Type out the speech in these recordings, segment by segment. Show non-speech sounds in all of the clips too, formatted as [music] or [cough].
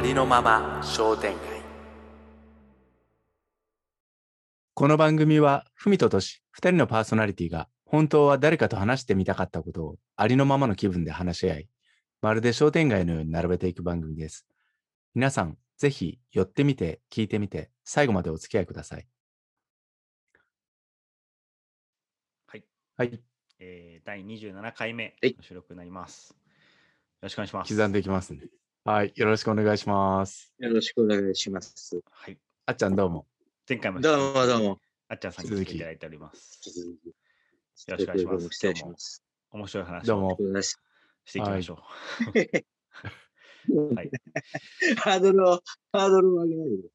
ありのまま商店街この番組は、ふみととし、二人のパーソナリティが、本当は誰かと話してみたかったことを、ありのままの気分で話し合い、まるで商店街のように並べていく番組です。皆さん、ぜひ寄ってみて、聞いてみて、最後までお付き合いください。はい。はい、えー、第27回目はいの収録になります。よろしくお願いします。刻んでいきますね。はい、よろしくお願いします。よろしくお願いします。はい。あっちゃんどうも。前回もどうもどうも。あっちゃんさんに鈴木来ていただいております。よろしくお願いします失礼します。面白い話どうもししていきましょう。はい。[laughs] ハードルを、ハードルを上げないで。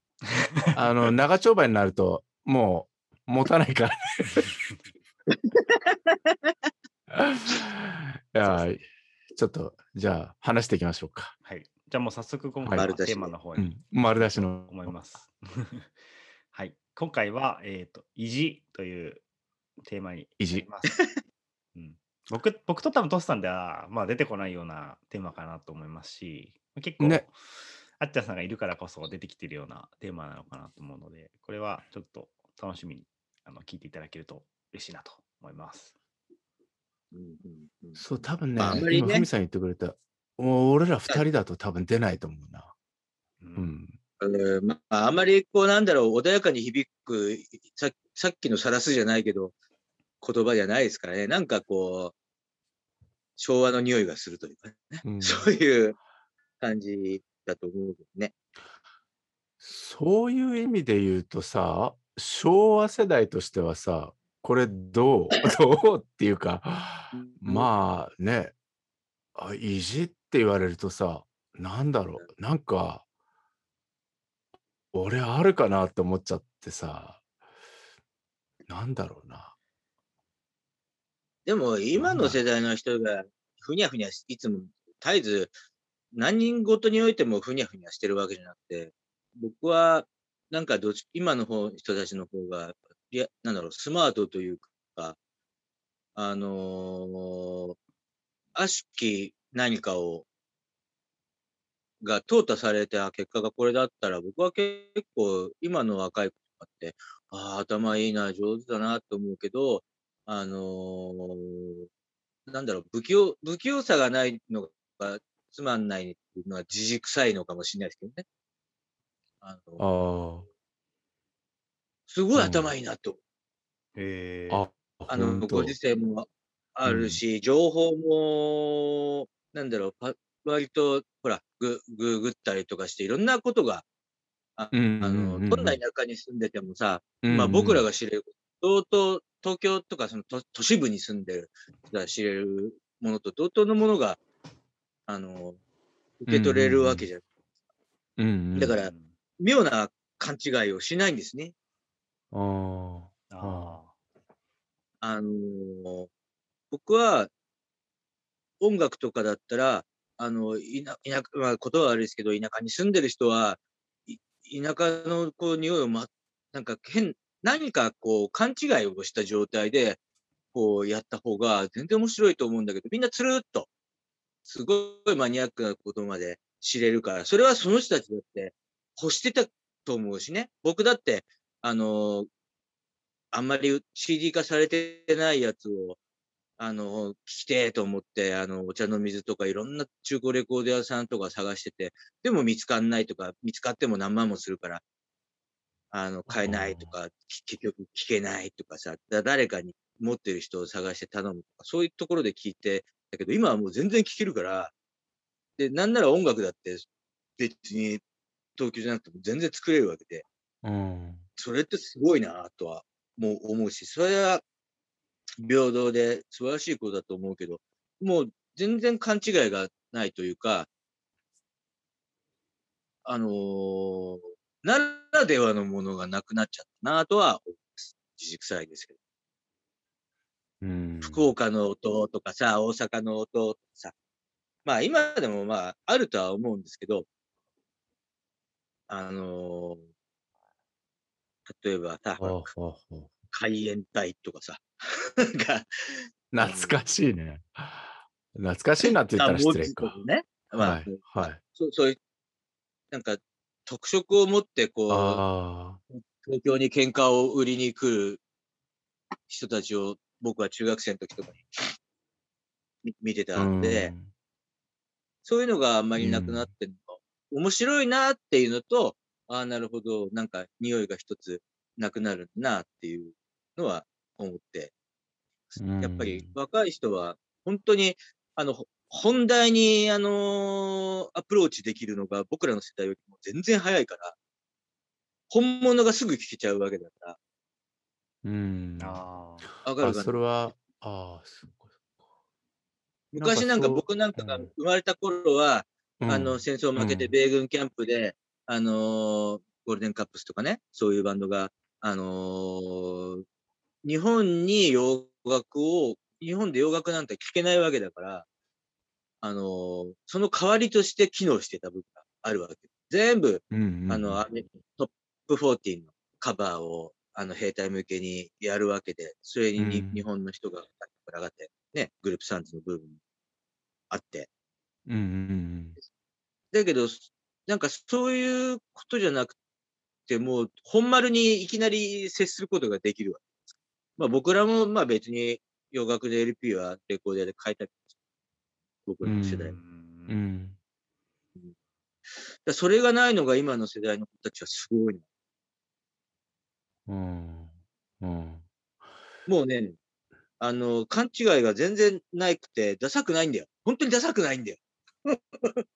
あの、長丁場になると、もう、持たないから。[laughs] [laughs] いやー、ちょっと、じゃあ、話していきましょうか。はい。じゃあもう早速今はい回のテーマの方にうん、丸出しの。思います。はい。今回は、えっ、と、意地というテーマに意地。うん、僕僕と多分トスさんでは、まあ、出てこないようなテーマかなと思いますし、結構、ねあっちゃんさんがいるからこそ出てきてるようなテーマなのかなと思うので、これはちょっと楽しみにあの聞いていただけると嬉しいなと思います。うんうんうんそう、多分ね、まああんまりね今、ふみさん言ってくれた、もう俺ら二人だと多分出ないと思うな。ううんん。あのまあ、あまりこうなんだろう、穏やかに響く、ささっきのさらすじゃないけど、言葉じゃないですからね。なんかこう、昭和の匂いがするというかね。うん [laughs] そういう感じだと思うけどね。そういう意味で言うとさ、昭和世代としてはさ、これどう？[laughs] どう？っていうか、まあね、あ意地って言われるとさ、なんだろう、なんか、俺あるかなって思っちゃってさ、なんだろうな。でも今の世代の人がふにゃふにゃし、いつも絶えず何人ごとにおいてもふにゃふにゃしてるわけじゃなくて、僕はなんかどっち、今の方人たちの方が、いや、なんだろう、スマートというか、あのー悪しき何かを、が淘汰された結果がこれだったら、僕は結構今の若い子とかって、ああ、頭いいな、上手だなと思うけど、あのーなんだろう、不器用、不器用さがないのがつまんないっていうのは自軸臭いのかもしれないですけどね。あのあすごい頭いいなと。へあ、ーあ、あの、ご時世もあるし、情報も、なんだろう、パ割と、ほら、グググったりとかして、いろんなことが、あの、どんな田舎に住んでてもさ、うんまあ僕らが、が知れる、同等、東京とかその都都市部に住んでる人が知れるものと同等のものが、あの、受け取れるわけじゃん。うんうん、だから妙な勘違いをしないんですね。あー。ああのー僕は、音楽とかだったら、あの、田田舎、まあ、言葉は悪いですけど、田舎に住んでる人は、田舎のこう匂いをま、なんか変、何かこう勘違いをした状態で、こうやった方が全然面白いと思うんだけど、みんなつるっと、すごいマニアックなことまで知れるから、それはその人たちだって欲してたと思うしね。僕だって、あのーあんまり CD 化されてないやつを、あの、聞きてえと思って、あの、お茶の水とかいろんな中古レコード屋さんとか探してて、でも見つかんないとか、見つかっても何万もするから、あの、買えないとか、き結局聞けないとかさ、だ誰かに持ってる人を探して頼むとか、そういうところで聞いて、だけど今はもう全然聞けるから、で、なんなら音楽だって別に東京じゃなくても全然作れるわけで、うん。それってすごいなとはもう思うし、それは平等で素晴らしいことだと思うけど、もう全然勘違いがないというか、あのーならではのものがなくなっちゃったなとは思います。自軸臭いですけど。うん、福岡の音とかさ、大阪の音とかさ、まあ今でもまああるとは思うんですけど、あのー例えばさ、海援隊とかさ、[laughs] なんか、懐かしいね。懐かしいなって言ったら失礼かね。まあ、はい。はい。そうそういう、なんか特色を持って、こう、あ東京に喧嘩を売りに来る人たちを僕は中学生の時とかに [coughs] 見見てあ。たんで、うんそういうのがあんまりなくなってるの、面白いなっていうのと、ああ、なるほど、なんか匂いが一つなくなるなっていうのは思って、やっぱり若い人は本当に、あの、ほ本題に、あのーアプローチできるのが僕らの世代よりも全然早いから、本物がすぐ聞けちゃうわけだから、うん。ああ、わかるかなそれは、[laughs] ああ、そっか昔なんか僕なんかがうん。生まれた頃は、そっか。あの、戦争負けてうん。米軍キャンプで、あのーゴールデンカップスとかね、そういうバンドが、あのー日本に洋楽を、日本で洋楽なんて聴けないわけだから、あのーその代わりとして機能してた部分があるわけ。全部、うん、うんうんあの、トップ40のカバーを、あの、兵隊向けにやるわけで、それにに、うん日本の人が群がって、ね、グループサンズの部分もあって、うんうんうんだけど、なんかそういうことじゃなくて、もう本丸にいきなり接することができるわけ。まあ僕らもまあ別に洋楽で LP はレコーダーで買えたけど、僕らの世代。うん。うん。らそれがないのが今の世代の子たちはすごいの。うん。うん。もうね、あの、勘違いが全然ないくて、ダサくないんだよ。本当にダサくないんだよ。[laughs]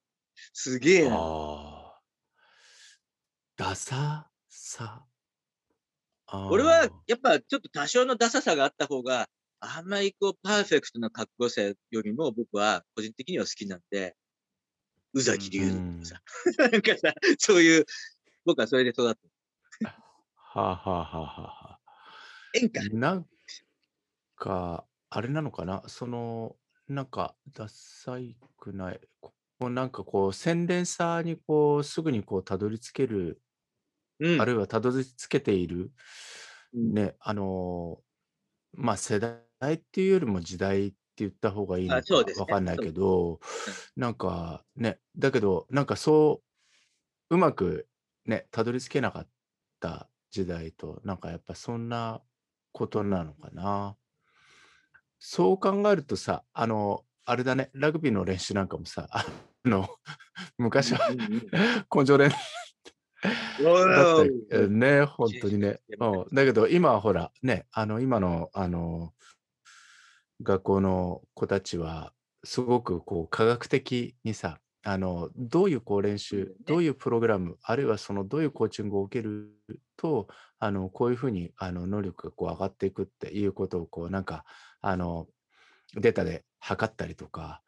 すげえな。ダサさ。俺はやっぱちょっと多少のダサさがあった方が、あんまりこうパーフェクトなかっこよりも僕は個人的には好きなんで、宇崎竜うんとかさ、[laughs] なんかさ、そういう、僕はそれで育った。はあ、はあはあはあはあ、演歌。なんか、あれなのかな？その、なんか、ダサいくない？こうなんかこう、洗練さにこう、すぐにこう、たどり着ける、うん。あるいはたどり着けている、うんね、あのーまあ、世代っていうよりも時代って言った方がいいのかあそうですねわかんないけど、なんかね、だけど、なんかそう、うまくね、たどり着けなかった時代と、なんかやっぱそんなことなのかな。そう考えるとさ、あの、あれだね、ラグビーの練習なんかもさ、あの、昔は [laughs] 根性練おね、本当にね。うん。だけど今はほら、ね、あの、今の、あの、学校の子たちは、すごくこう、科学的にさ、あの、どういうこう練習どういうプログラム、あるいはその、どういうコーチングを受けると、あの、こういうふうに、あの、能力がこう上がっていくっていうことを、こう、なんか、あの、データで測ったりとか、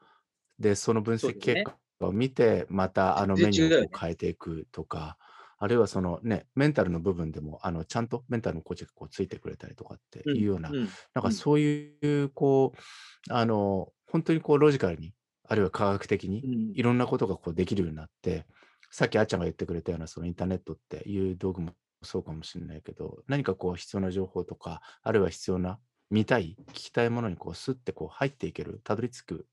で、その分析結果を見て、また、あの、メニューを変えていくとか、あるいはそのね、メンタルの部分でも、あの、ちゃんとメンタルのコーチがこうついてくれたりとかっていうような、うんなんかそういう、こう、あの、本当にこう、ロジカルに、あるいは科学的にう、ん。いろんなことがこうできるようになって、さっきあっちゃんが言ってくれたような、そのインターネットっていう道具もそうかもしれないけど、何かこう必要な情報とか、あるいは必要な、見たい、聞きたいものにこう、スッてこう入っていける、たどり着く、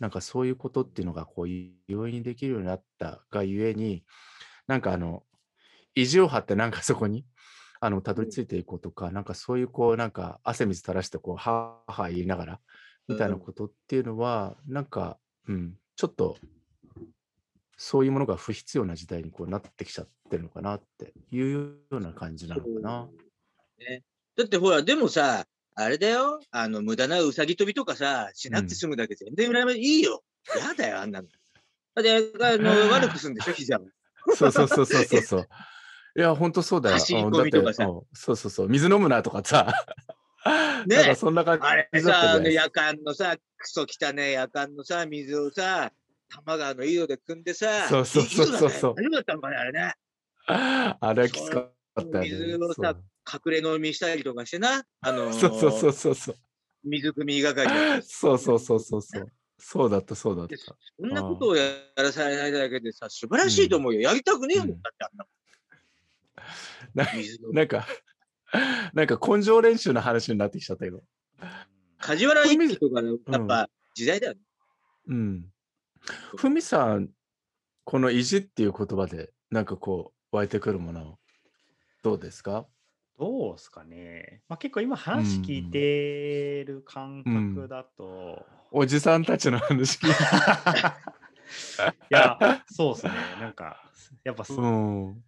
なんかそういうことっていうのが、こう、容易にできるようになったがゆえに、なんかあの、意地を張ってなんかそこに、[laughs] あの、たどり着いていこうとか、なんかそういうこう、なんか汗水垂らしてこう、はーはー言いながら、みたいなことっていうのは、なんか、うん、ちょっと、そういうものが不必要な時代にこうなってきちゃってるのかなっていうような感じなのかな。ね。だってほら、でもさ、あれだよ。あの、無駄なうさぎ跳びとかさ、しなくて済むだけ全然羨ましい。いいよ。やだよ、あんなの。だって、あの、悪くすんでしょ、膝を。そ [laughs] うそうそうそうそうそう。いや、ほんとそうだよ。走りうん込みとかさそうそうそう。水飲むなとかさ。ねなんかそんな感じだあれさ、あの夜間のさ、クソ汚ね夜間のさ、水をさ、多摩川の井戸で汲んでさ、そうそうそうそうそ大丈夫だったのかね、あれね。あれはきつかったよね。水をさ隠れ飲みしたりとかしてな、あのーそうそうそうそうそう。水汲み係だったそうそうそうそうそう。そうだった、そうだったで。そんなことをやらされないだけでさ、素晴らしいと思うよ。やりたくねえもんだって、あんななもんか、なんか根性練習の話になってきちゃったけど。梶原一騎とかの、やっぱ時代だよね。うん。ふみさんこの意地っていう言葉で、なんかこう、湧いてくるもの、どうですか？どうですかね。まあ、結構今話聞いてる感覚だと、おじさんたちの話聞い [laughs] いや、そうですね。なんか、やっぱて。そうん。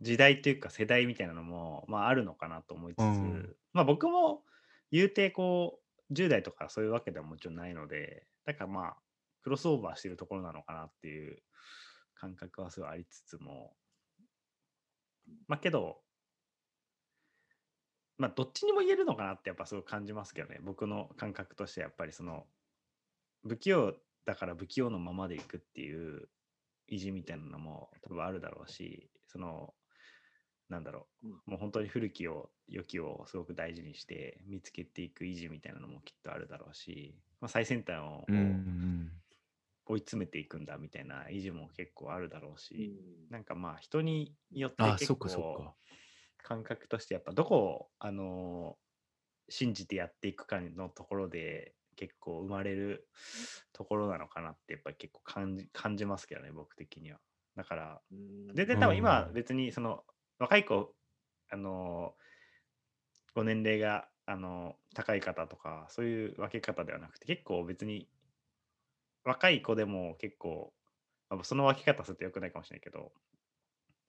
時代というか世代みたいなのも、まあ、あるのかなと思いつつ、うん。まあ僕も言うてこう10代とかそういうわけではもちろんないのでだからまあクロスオーバーしてるところなのかなっていう感覚はすごいありつつも。まあけどまあどっちにも言えるのかなってやっぱすごい感じますけどね。僕の感覚としてやっぱりその不器用だから不器用のままでいくっていう意地みたいなのも多分あるだろうしそのなんだろう、うんもう本当に古きを良きをすごく大事にして見つけていく意地みたいなのもきっとあるだろうし、まあ、最先端を追い詰めていくんだみたいな意地も結構あるだろううんし、なんかまあ人によってあ、結構か。感覚としてやっぱどこをあのー信じてやっていくかのところで結構生まれるところなのかなってやっぱり結構感じ感じますけどね僕的には。だからうん。全然多分今うん別にその若い子あのご年齢があの高い方とかそういう分け方ではなくて結構別に若い子でも結構まあその分け方するとよくないかもしれないけど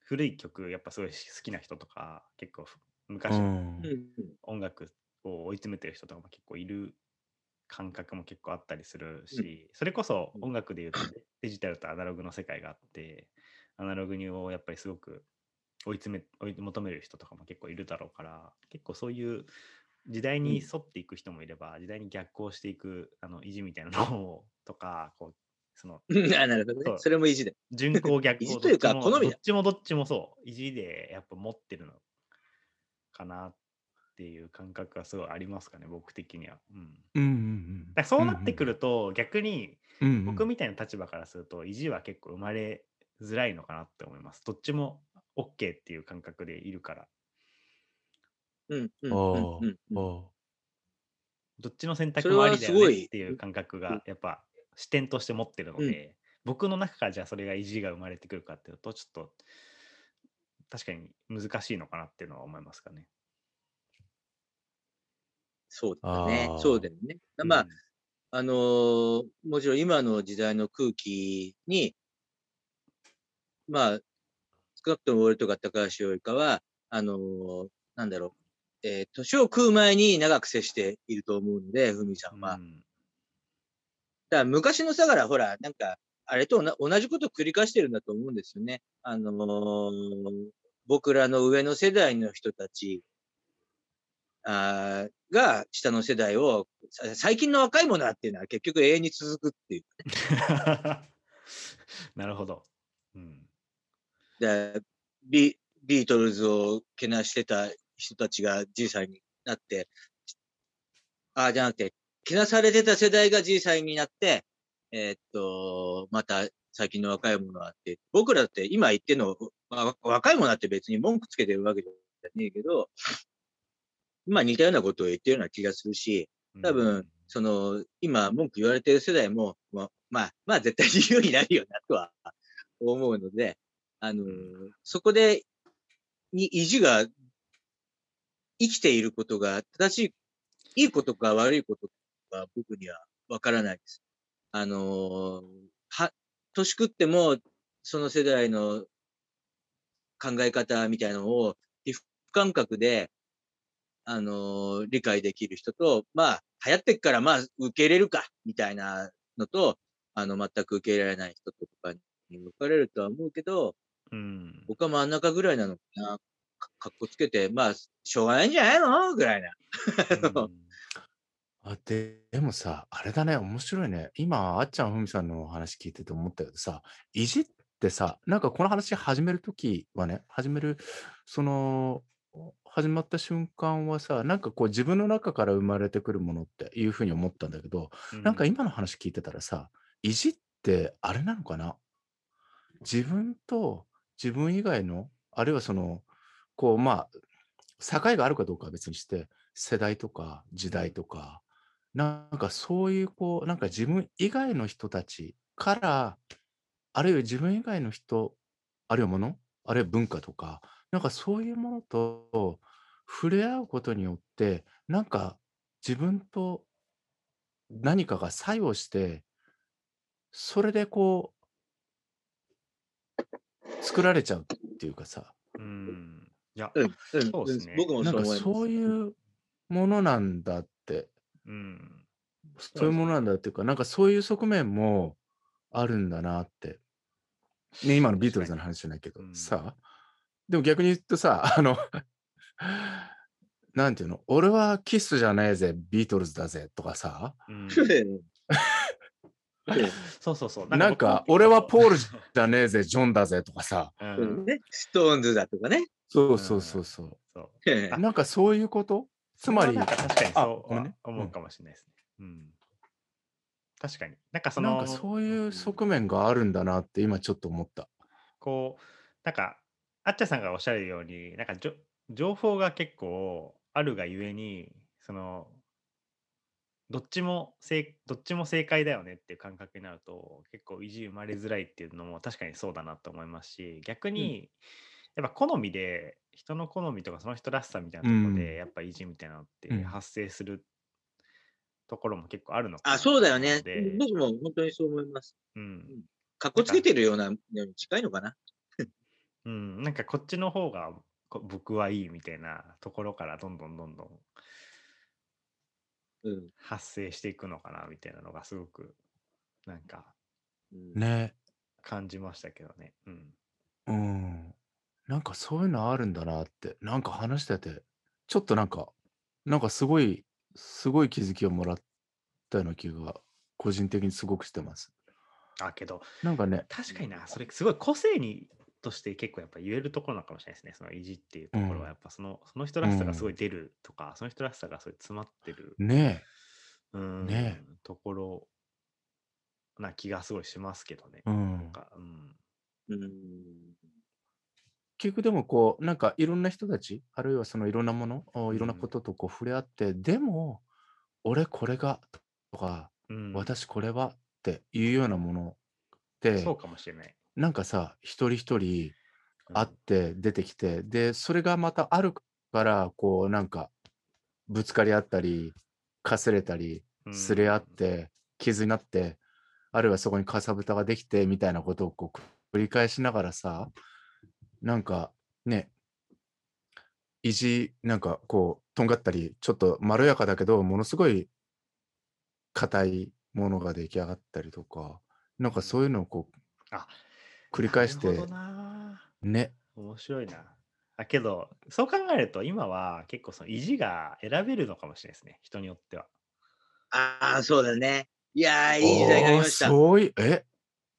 古い曲やっぱすごい好きな人とか結構昔の音楽を追い詰めてる人とかも結構いる感覚も結構あったりするし、それこそ音楽でいうとデデジタルとアナログの世界があってアナログにをやっぱりすごく追い詰め追い求める人とかも結構いるだろうから結構そういう時代に沿っていく人もいれば、時代に逆行していくあの意地みたいなのをとかこうそのなるほどね。それも意地で。順行逆行意地というか好みだ。どっちもどっちもそう意地でやっぱ持ってるのかなっていう感覚がすごいありますかね僕的には、うん、うんうんだからそうなってくると逆にうんうん。僕みたいな立場からすると意地は結構生まれづらいのかなって思います。どっちも OK っていう感覚でいるから。うんうんおうんうんうん。おどっちの選択もありだよねっていう感覚がやっぱ視点として持ってるので、僕の中からじゃあそれが意地が生まれてくるかっていうとちょっと確かに難しいのかなっていうのは思いますかね。そうだよねそうだよね。まあうん、あのーもちろん今の時代の空気に、まあ、少なくとも俺とか高橋よりかは、あのーなんだろう、えー年を食う前に長く接していると思うので、ふみさんは。うんだから昔のさから、ほら、なんか、あれとな同じこと繰り返してるんだと思うんですよね。あのー僕らの上の世代の人たちあーが下の世代を、さ最近の若い者はっていうのは結局永遠に続くっていう。[laughs] なるほど。うん。でビビートルズをけなしてた人たちがじいさんになって、ああ、じゃなくて、けなされてた世代がじいさんになって、えーっと、また最近の若い者はって、僕らだって今言ってんの、わ若い者はって別に文句つけてるわけじゃねえけど、まあ似たようなことを言ってるような気がするし、多分、その、今文句言われてる世代も、まあ、まあ、まあ絶対自由になるよなとは思うので、あの、そこで、に意地が生きていることが正しい、いいことか悪いことか僕にはわからないです。あの、は、年食っても、その世代の考え方みたいなのを、皮膚感覚で、あの理解できる人と、まあ、流行ってっから、まあ、受け入れるか、みたいなのと、あの、全く受け入れられない人とかに分かれるとは思うけど、うん。僕は真ん中ぐらいなのかな。かかっこつけて、まあ、しょうがないんじゃないの？ぐらいな。[laughs] うんあででもさ、あれだね、面白いね。今、あっちゃん、ふみさんの話聞いてて思ったけどさ、意地ってさ、なんかこの話始めるときはね、始める、その、始まった瞬間はさ、なんかこう自分の中から生まれてくるものっていうふうに思ったんだけど、なんか今の話聞いてたらさ、意地ってあれなのかな？自分と自分以外の、あるいはその、こう、まあ、境があるかどうかは別にして、世代とか時代とか、なんかそういう、こう、なんか自分以外の人たちからあるいは自分以外の人、あるいはもの、あるいは文化とか、なんかそういうものと触れ合うことによって、なんか自分と何かが作用して、それでこう、作られちゃうっていうかさ、うん。いや、うん、うん、そうですね。僕もなんかそう思いうものなんだって、うん。そういうものなんだっていうか、なんかそういう側面もあるんだなって。ね、今のビートルズの話じゃないけど、うん。さ、でも逆に言うとさ、あの、なんていうの、俺はキスじゃねえぜ、ビートルズだぜとかさ、うんうん [laughs] [laughs] そうそうそう。なんか、僕俺はポールじゃねえぜ、[laughs] ジョンだぜとかさ、う。うんんね、ストーンズだとかね。そうそうそうそう。そう。なんかそういうこと？つまり、確かにあそう思うかもしれないですね。うん。確かに。なんかその、なんかそういう側面があるんだなって今ちょっと思った。こう、なんか、あっちゃさんがおっしゃるように、なんかじょ情報が結構あるがゆえに、その、どっちも正どっちも正解だよねっていう感覚になると結構意地生まれづらいっていうのも確かにそうだなと思いますし逆にやっぱ好みで人の好みとかその人らしさみたいなところうんでやっぱ意地みたいなのってうん発生するところも結構あるのかなあ、そうだよね僕も本当にそう思います。うんかっこつけてるようなのに近いのかな？うん、なんかこっちの方がこ僕はいいみたいなところからどんどんどんどん。発生していくのかなみたいなのがすごくなんかうんね。感じましたけどね。うん。うん。なんかそういうのあるんだなって、なんか話してて、ちょっとなんか、なんかすごい、すごい気づきをもらったような気が、個人的にすごくしてます。あけどなんかね、確かになそれすごい個性にとして結構やっぱ言えるところなのかもしれないですね。その意地っていうところうん。はやっぱその,、その人らしさがすごい出るとか、その人らしさがすごい詰まってる、ねうん。ねところな気がすごいしますけどね。え、うん。なん。かうん。うん。結局でもこう、なんかいろんな人たち、あるいはそのいろんなもの、おいろんなこととこう触れ合って、でも、俺これが、とか、うん、私これはっていうようなものそう、かもしれない。なんかさ、一人一人うんあって出てきて、で、それがまたあるから、こう、なんか、ぶつかり合ったり、かすれたり、すれ合っ、て、傷になって、あるいはそこにかさぶたができて、みたいなことをこう繰り返しながらさ、なんかね、意地、なんかこう、とんがったり、ちょっとまろやかだけど、ものすごい硬いものが出来上がったりとか、なんかそういうのをこう、あ繰り返してね、面白いな。あけど、そう考えると今は結構その意地が選べるのかもしれないですね。人によっては。ああ、そうだね。いやー、いい時代になりました。そういう、え、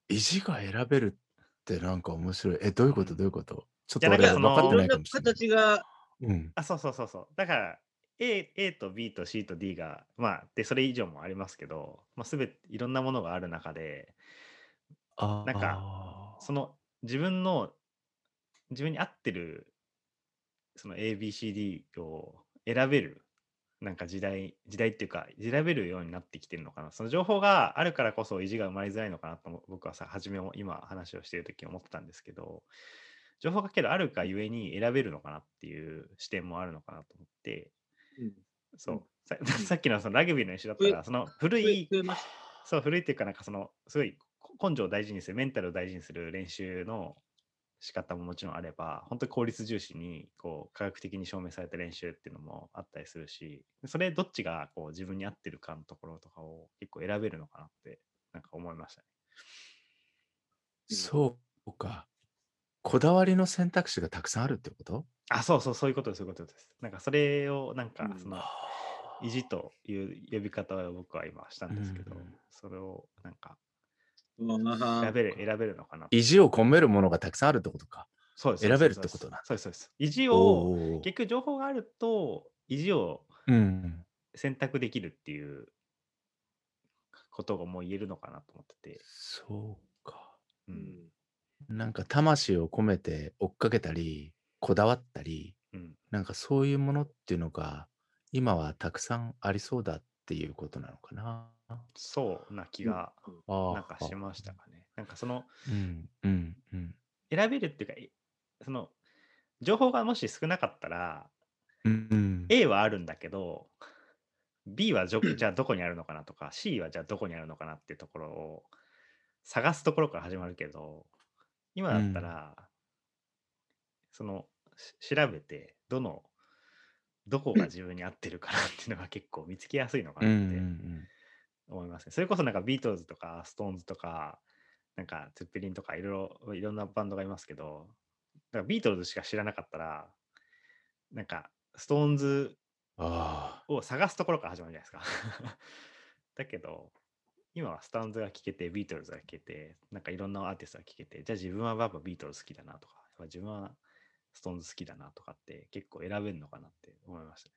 意地が選べるってなんか面白い。え、どういうこと？うんどういうこと？ちょっと俺分かってないかもしれない。形が、うん。あ、そうそうそうそう。だから、A, A と B と C と D が、まあ、で、それ以上もありますけど、まあ、すべていろんなものがある中で、あなんかその自分の、自分に合ってる、その A、B、C、D を選べる、なんか時代、時代っていうか、選べるようになってきてるのかな。その情報があるからこそ意地が生まれづらいのかなとも僕はさ、初めも今話をしているとき思ってたんですけど、情報がけどあるがゆえに選べるのかなっていう視点もあるのかなと思って、うんそう。さ [laughs] さっきのそのラグビーの一緒だったら、その古いそう、古いっていうか、なんかその、すごいこ根性を大事にする、メンタルを大事にする練習の仕方ももちろんあれば、本当に効率重視に、こう、科学的に証明された練習っていうのもあったりするし、それどっちがこう自分に合ってるかのところとかを結構選べるのかなって、なんか思いましたね。そうか。こだわりの選択肢がたくさんあるってこと？あ、そうそう、そういうことです、そういうことです。なんかそれを、なんかうん、その、意地という呼び方を僕は今したんですけど、うんそれをなんかた。選べる、選べるのかな？意地を込めるものがたくさんあるってことか。そうです。選べるってことだそうです、そうです。意地おを、ー結局情報があると、意地をうん。選択できるっていうことがもう言えるのかなと思ってて。そうか。う。うんんなんか魂を込めて追っかけたり、こだわったり、うん。なんかそういうものっていうのが今はたくさんありそうだっていうことなのかな。そうな気が、なんかしましたかね。なんかそのうん。うん。うん。選べるっていうか、いその情報がもし少なかったら、うん。A はあるんだけど、B はじゃあどこにあるのかなとか、C はじゃあどこにあるのかなっていうところを探すところから始まるけど、今だったら、そのし調べて、どの、どこが自分に合ってるかなっていうのが結構見つけやすいのかなってん。思いますね。それこそなんかビートルズとかストーンズとか、なんかツッペリンとかいろいろいろんなバンドがいますけど、だからビートルズしか知らなかったら、なんかストーンズあを探すところから始まるじゃないですか。[laughs] だけど、今はストーンズが聴けて、ビートルズが聴けて、なんかいろんなアーティストが聴けて、じゃあ自分はやっぱビートルズ好きだなとか、やっぱ自分はストーンズ好きだなとかって結構選べるのかなって思いましたね。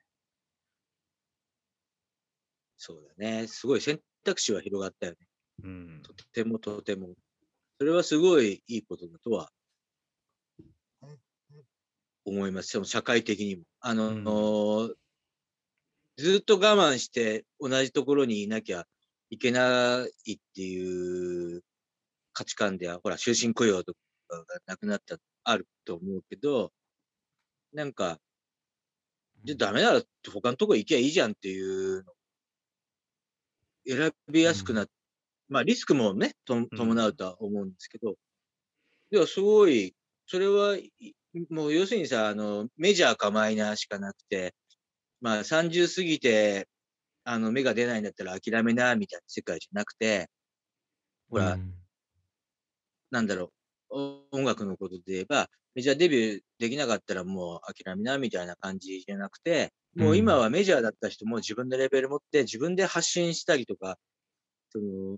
そうだね。すごい選択肢は広がったよね。うん。とてもとても。それはすごいいいことだとは思います。その社会的にも。あの、うんずっと我慢して同じところにいなきゃいけないっていう価値観では、ほら、終身雇用とかがなくなった、あると思うけど、なんか、じゃあダメなら他のとこ行きゃいいじゃんっていうの選びやすくなっまあリスクもね、と伴うとは思うんですけど、ではすごい、それはい、もう要するにさ、あの、メジャーかマイナーしかなくて、まあ30過ぎて、あの、芽が出ないんだったら諦めな、みたいな世界じゃなくて、ほら、うん。なんだろう、お音楽のことで言えば、メジャーデビューできなかったらもう諦めな、みたいな感じじゃなくて、もう今はメジャーだった人も自分のレベル持って自分で発信したりとか、その、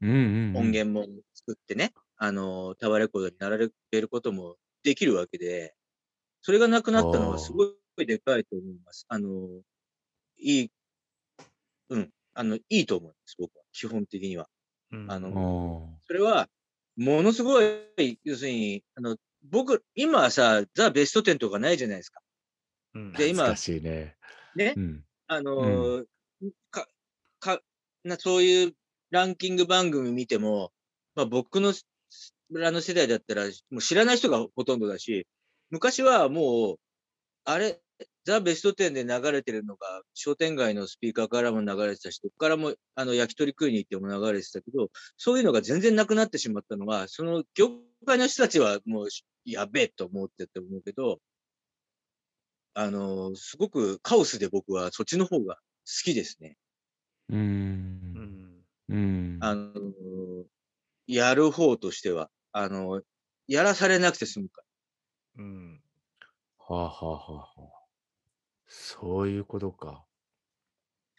うんうんうん。音源も作ってね、あの、タワーレコードになられることもできるわけで、それがなくなったのはすごいでかいと思います。あの、いい、うん、あの、いいと思います、僕は。基本的には。うんあのおそれは、ものすごい、要するに、あの、僕、今はさ、ザ・ベスト10とかないじゃないですか。うんで今ね。ねうん。あのーか、か、な、そういうランキング番組見ても、まあ僕のらの世代だったら、もう知らない人がほとんどだし、昔はもう、あれ、ザ・ベスト10で流れてるのが、商店街のスピーカーからも流れてたし、どこからも、あの、焼き鳥食いに行っても流れてたけど、そういうのが全然なくなってしまったのは、その業界の人たちはもう、やべえと思ってって思うけど、あの、すごくカオスで僕はそっちの方が好きですね。う。うんんうん。あの、やる方としては、あの、やらされなくて済むかうんはあはあはあはあ。そういうことか。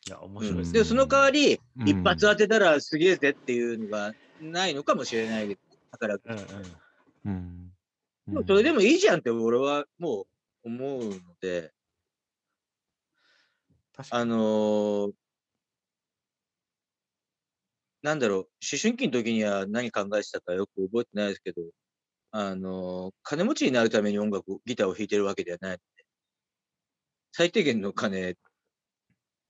いや、面ら。白いですね。で、その代わり、うん一発当てたらすげえぜっていうのがないのかもしれないけど、だから、うんうんうん。もうそれでもいいじゃんって俺はもう思うので。あのーなんだろう、思春期の時には何考えてたかよく覚えてないですけど、あのー金持ちになるために音楽を、ギターを弾いてるわけではない最低限の金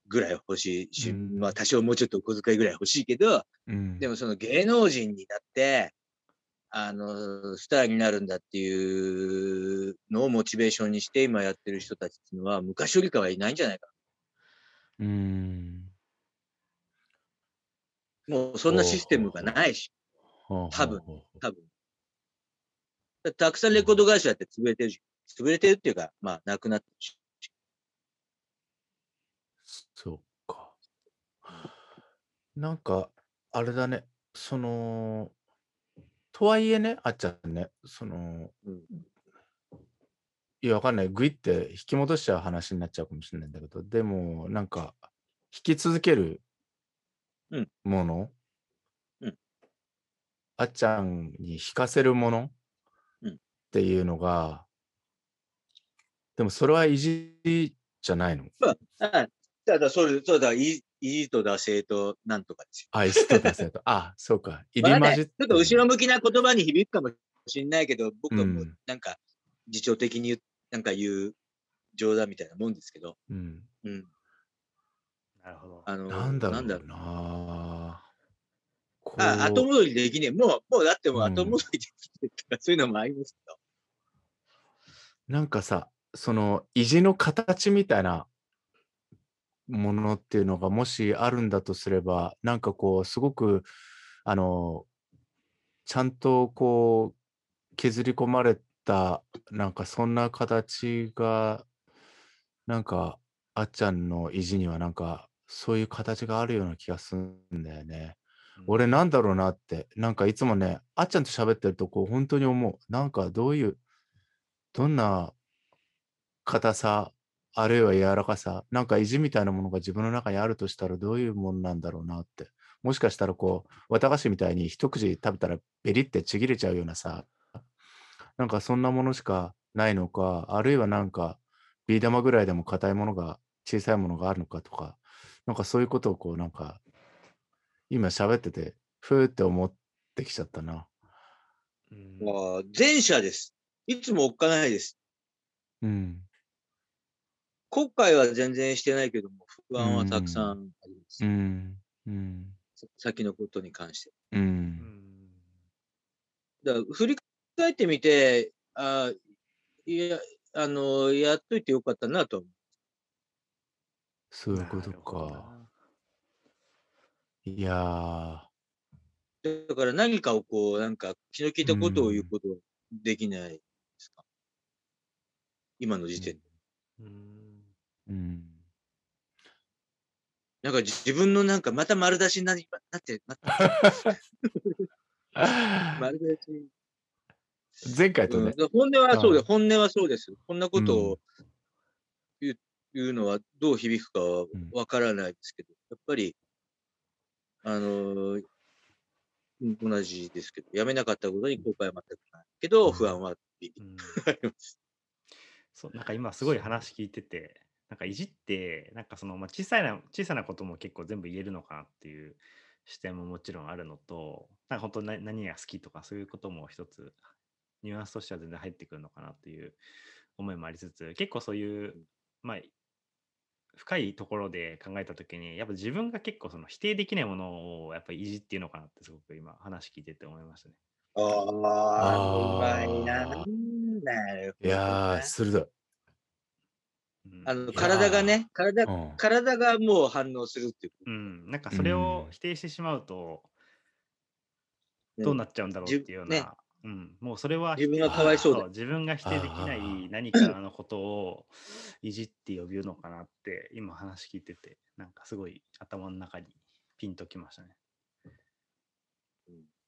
ぐらい欲しいし、うんまあ多少もうちょっとお小遣いぐらい欲しいけど、うん。でもその芸能人になって、あの、スターになるんだっていうのをモチベーションにして今やってる人たちっていうのは昔よりかはいないんじゃないかうん。な。もうそんなシステムがないし、多多分多分。だたくさんレコード会社だって潰れてるし、潰れてるっていうか、まあ、なくなってるし。そうか。なんか、あれだね、その、とはいえね、あっちゃんね、その、うん。いや、わかんない。グイって引き戻しちゃう話になっちゃうかもしれないんだけど、でも、なんか、引き続けるうん。もの、うん。あっちゃんに引かせるもの、うん。っていうのが、でもそれは意地じゃないの？あだ、そうそうだ、いいいとだ、生となんとかですよ。あ、意地と出せと。あ、そうか。[laughs] 入り混じってちょっと後ろ向きな言葉に響くかもしれないけど、僕はもううんなんか、自重的に言うなんか言う冗談みたいなもんですけど、うん。うん。なるほど。あの、なんだろうなな。こあ、後戻りできねえ。もう、もうだってもううん後戻りできねえから、そういうのもありますけど。なんかさ、その意地の形みたいなものっていうのがもしあるんだとすれば、なんかこう、すごく、あの、ちゃんとこう、削り込まれた、なんかそんな形が、なんか、あっちゃんの意地にはなんか、そういう形があるような気がするんだよね。俺なんだろうなって、なんかいつもね、あっちゃんと喋ってるとこう本当に思う。なんかどういう、どんな硬さ、あるいは柔らかさ、なんか意地みたいなものが自分の中にあるとしたらどういうもんなんだろうなって。もしかしたらこう、綿菓子みたいに一口食べたらベリってちぎれちゃうようなさ、なんかそんなものしかないのか、あるいはなんかビー玉ぐらいでも硬いものが、小さいものがあるのかとか、なんかそういうことをこうなんか今喋ってて、ふーって思ってきちゃったな。うん前者です。いつもおっかないです。うん。後悔は全然してないけども、不安はたくさんあります。うん。うん。さ先のことに関して。う。うんんだから振り返ってみて、あいや、あの、やっといてよかったなと。そういうことか。な。いやだから何かをこう、なんか気の利いたことを言うことできないですか？今の時点で。うんー。うん。なんか自分のなんかまた丸出しになりなって、なって [laughs] 丸出し。前回とね、うん。本音はそうでうん。す。本音はそうです。こんなことうん。を言う,、言うのはどう響くかはうん。わからないですけど、やっぱり、あのーうん同じですけど、やめなかったことに後悔は全くないけど、うん。不安は [laughs] あります。そうなんか今すごい話聞いててなんかいじってなんかその、まあ、小さいな小さなことも結構全部言えるのかなっていう視点ももちろんあるのとなんか本当な何が好きとかそういうことも一つニュアンスとしては全然入ってくるのかなっていう思いもありつつ結構そういうまあ深いところで考えた時にやっぱ自分が結構その否定できないものをやっぱりいじっていうのかなってすごく今話聞いてて思いましたね。ああ、うまあいな。ーなるほどいやー、な鋭い。うん。あの、体がね、体、うん。体がもう反応するっていう。こうん、なんかそれをうん。否定してしまうと、と。どうなっちゃうんだろうっていうような、ね。うん、もうそれは自分がかわいそうだ。そう自分が否定できない何かのことをいじって呼ぶのかなって今話聞いててなんかすごい頭の中にピンときましたね。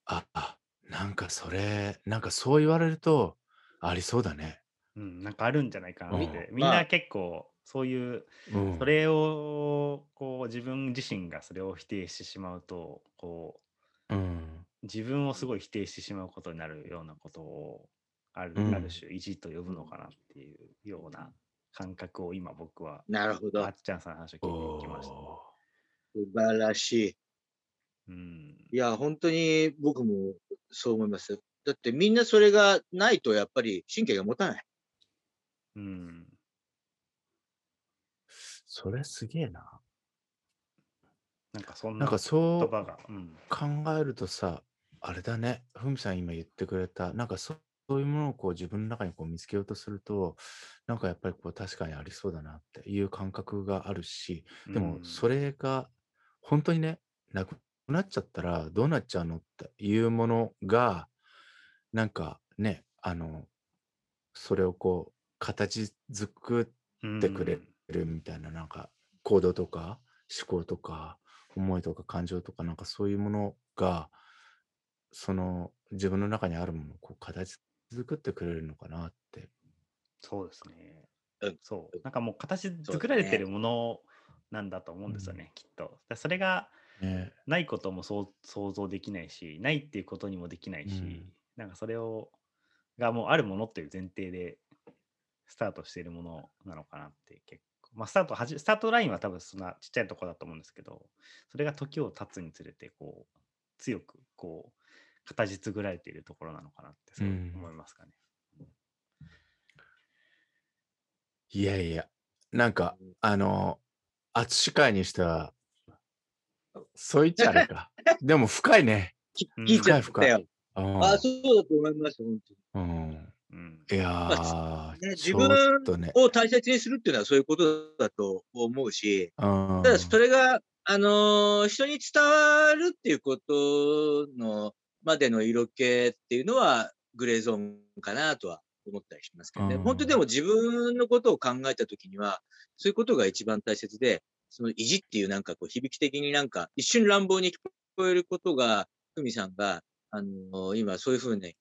あ、あなんかそれ、なんかそう言われると、ありそうだね。うん、なんかあるんじゃないかなって、うんまあみんな結構そういううん。それをこう自分自身がそれを否定してしまうとこううん。自分をすごい否定してしまうことになるようなことをある,、うんある種意地と呼ぶのかなっていうような感覚を今僕はなるほどあっ。ちゃんさんの話を聞いてきました、素晴らしい。うんいや、本当に僕もそう思います。だってみんなそれがないとやっぱり神経が持たない。うん。それすげえな。なんかそんなかなん言そう葉が、うん。考えるとさ、あれだね、ふみさん今言ってくれた、なんかそそういうものをこう自分の中にこう見つけようとすると、なんかやっぱりこう確かにありそうだなっていう感覚があるし、でもそれ、れが本当にね、なくなっちゃったらどうなっちゃうのっていうものが、なんかね、あの、それをこう形作ってくれるみたいな、なんか行動とか思考とか思いとか感情とかなんかそういうものが、その自分の中にあるものをこう形作ってくれるのかなって。そうですねうん。そう。なんかもう形作られてるものなんだと思うんですよね、きっと。でそれがね、ないこともそう想像できないし、ないっていうことにもできないし、うんなんかそれを、がもうあるものっていう前提でスタートしているものなのかなって結構。まあ、スタートはじ、スタートラインは多分そんなちっちゃいところだと思うんですけど、それが時を経つにつれて、こう、強く、こう、形作られているところなのかなって、そううん思いますかね。いやいや、なんかうんあの、厚司会にしては、そう言っちゃあれか。[laughs] でも深いね。聞いちゃったよ。うんあ、そうだと思います、本当に。うんうんいやまー、ね、自分。を大切にするっていうのはそういうことだと思うし、うんただそれが、あのー人に伝わるっていうことのまでの色気っていうのはグレーゾーンかなとは思ったりしますけどね。うん本当でも自分のことを考えたときには、そういうことが一番大切で、その意地っていうなんかこう響き的になんか一瞬乱暴に聞こえることが、ふみさんが、あのー今そういうふうに、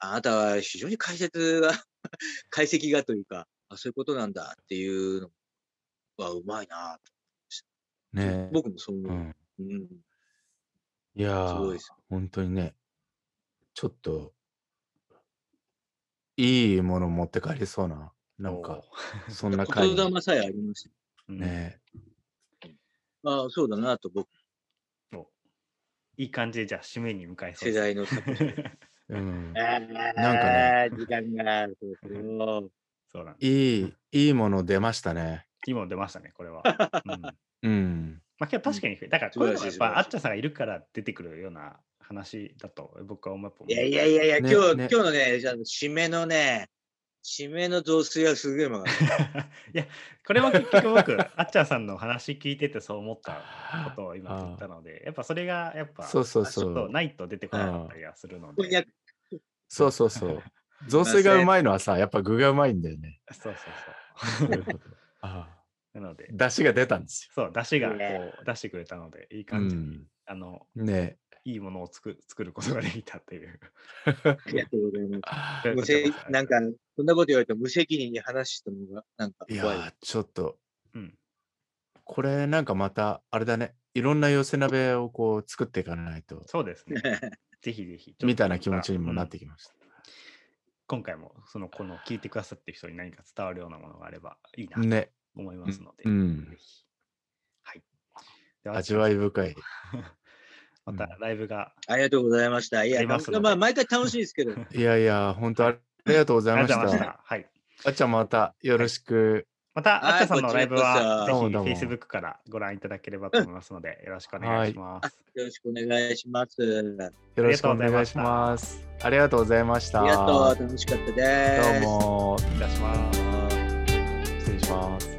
あなたは非常に解説が、[laughs] 解析がというか、あそういうことなんだっていうのはうまいなと。ね僕もそう思う。うん、うん、いやーすごいです。本当にね、ちょっと、いいもの持って帰りそうな、なんか、[laughs] そんな回に言霊さえあります。うんね。ああ、そうだなと僕、おいい感じでじゃあ締めに向かいそう世代の作品。うん、なんかね、時間が。そう [laughs] なんいい、いいもの出ましたね。今出ましたね、これは。うんまうん。あ、けど確かに、だからこういうのはやっぱあっちゃさんがいるから出てくるような話だと僕は思う。いやいやいやいや、ね今日、ね今日のね、じゃあ締めのね、締めの雑炊はすげえうまかった。[laughs] いや、これも結局僕、[laughs] あっちゃんさんの話聞いててそう思ったことを今言ったので、やっぱそれがやっぱそうそうちょっとそう。ないと出てこなかったりはするので。こんにゃくそうそうそう。[laughs] 雑炊がうまいのはさ、やっぱ具がうまいんだよね。そうそうそう。[laughs] ああなので、出汁が出たんですそう、出汁がこねう出してくれたので、いいよ。う感じに、ん。あの、ねいいものを作作ることができたっていう。ありがとうございます。[laughs] 無責なんか、そんなこと言われて無責任に話したのが、なんかいい。ー、ちょっと、うん。これなんかまた、あれだね。いろんな寄せ鍋をこう作っていかないと、そうですね。ぜひぜひ。みたいな気持ちにもなっうんてきました。今回も、その、この聞いてくださってる人に何か伝わるようなものがあればいいなとね。思いますので、うんぜ。ひ。はい。味わい深い。[laughs] またライブが、ありがとうございました。いや、まあ、毎回楽しいですけど。[laughs] いやいや、本当ありがとうございましありがとうございまた。した。はい。あっちゃんまたよろしく。また、はいあっちゃんさんのライブは、ぜひ Facebook からご覧いただければと思いますので、よろしくお願いします。よろしくお願いします。よろしくお願いします。ありがとうございました。ありがとう。楽しかったです。どうも。いたします。失礼します。